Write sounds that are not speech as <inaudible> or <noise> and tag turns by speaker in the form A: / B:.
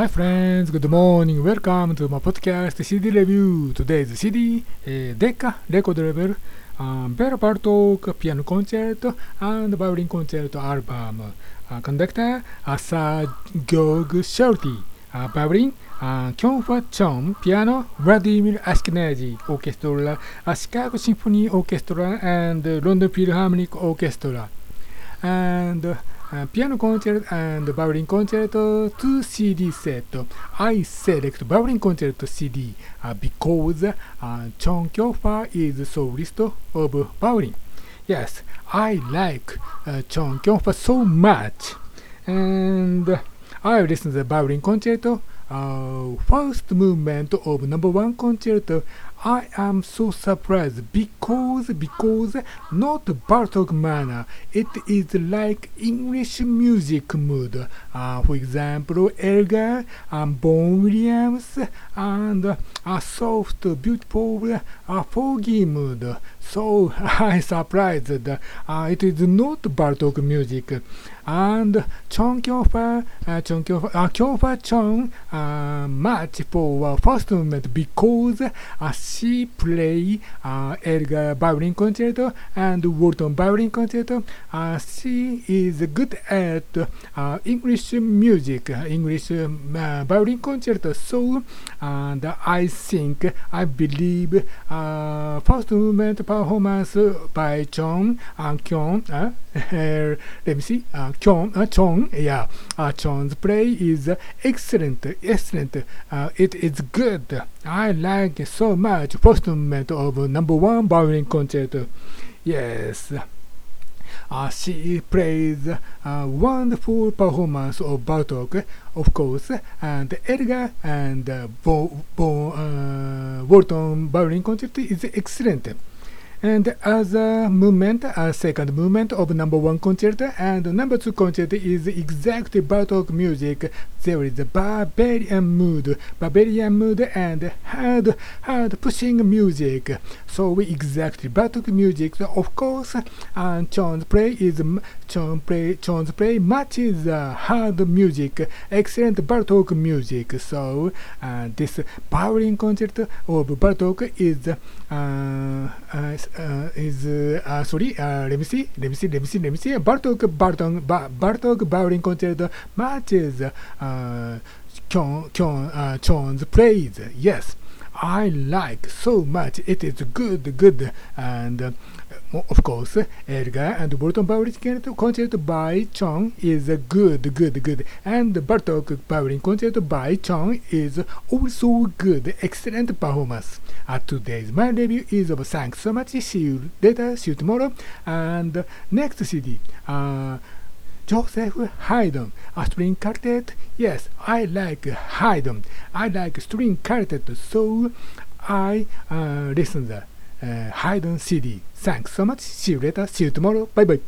A: Hi friends, good morning. Welcome to my podcast CD review. Today's CD, uh, Decca record label, um, Bartok piano concerto and violin concerto album. Uh, conductor, Asa Georg Solti. Uh, violin, uh, Kyung Wha Chung, piano, Vladimir Ashkenazy Orchestra, uh, Chicago Symphony Orchestra, and London Philharmonic Orchestra. And uh, piano concerto and violin concerto two CD set. I select violin concerto CD uh, because uh, Chung Kyung Wha is soloist of violin. Yes, I like uh, Chung Kyung Wha so much, and I listen to the violin concerto. Uh, first movement of number one concerto I am so surprised because because not Bartok manner. It is like English music mood. Uh, for example, Elgar and Vaughan Williams and a soft, beautiful, uh, foggy mood. So <laughs> I surprised. Uh, it is not Bartok music. And Chung Kyung-wha, uh, Chung Kyung-wha, uh, Kyung-wha Chung uh, match for first moment because uh, she play uh, Elgar violin concerto and Walton violin concerto. Uh, she is good at uh, English music, English uh, violin concerto. So, and I think, I believe, uh, first movement performance by Chung and Kyung. Uh, let me see. Uh, uh, Chung, yeah, uh, Chung's play is excellent, excellent. Uh, it is good. I like so much first movement of number one violin concerto. Yes. Uh, she plays a wonderful performance of Bartok, of course, and Elgar and uh, Bo, Bo, uh, violin concerto is excellent. And as a movement, a second movement of number one concerto and number two concerto is exactly Bartok music. There is a barbarian mood, barbarian mood and hard, hard pushing music. So we exactly Bartok music. So of course, and Chung's play is Chung play, Chung's play matches uh, hard music, excellent Bartok music. So uh, this violin concerto of Bartok is. Uh, uh, is uh, sorry. let me see. Let me see. Let me see. Let me see. Bartok Bartok Bartok violin concerto matches uh, Kyon, Kyon, uh, Chon's plays. Yes, I like so much. It is good, good, and uh, of course, Elgar and Walton violin concerto by Chung is good, good, good, and Bartok violin concerto by Chung is also good, excellent performance. Uh, today's my review is of Thanks so much. See you later. See you tomorrow. And next CD. Uh, Joseph Haydn, a string quartet. Yes, I like Haydn. I like string quartet, so I uh, listen the uh, Haydn CD. Thanks so much. See you later. See you tomorrow. Bye bye.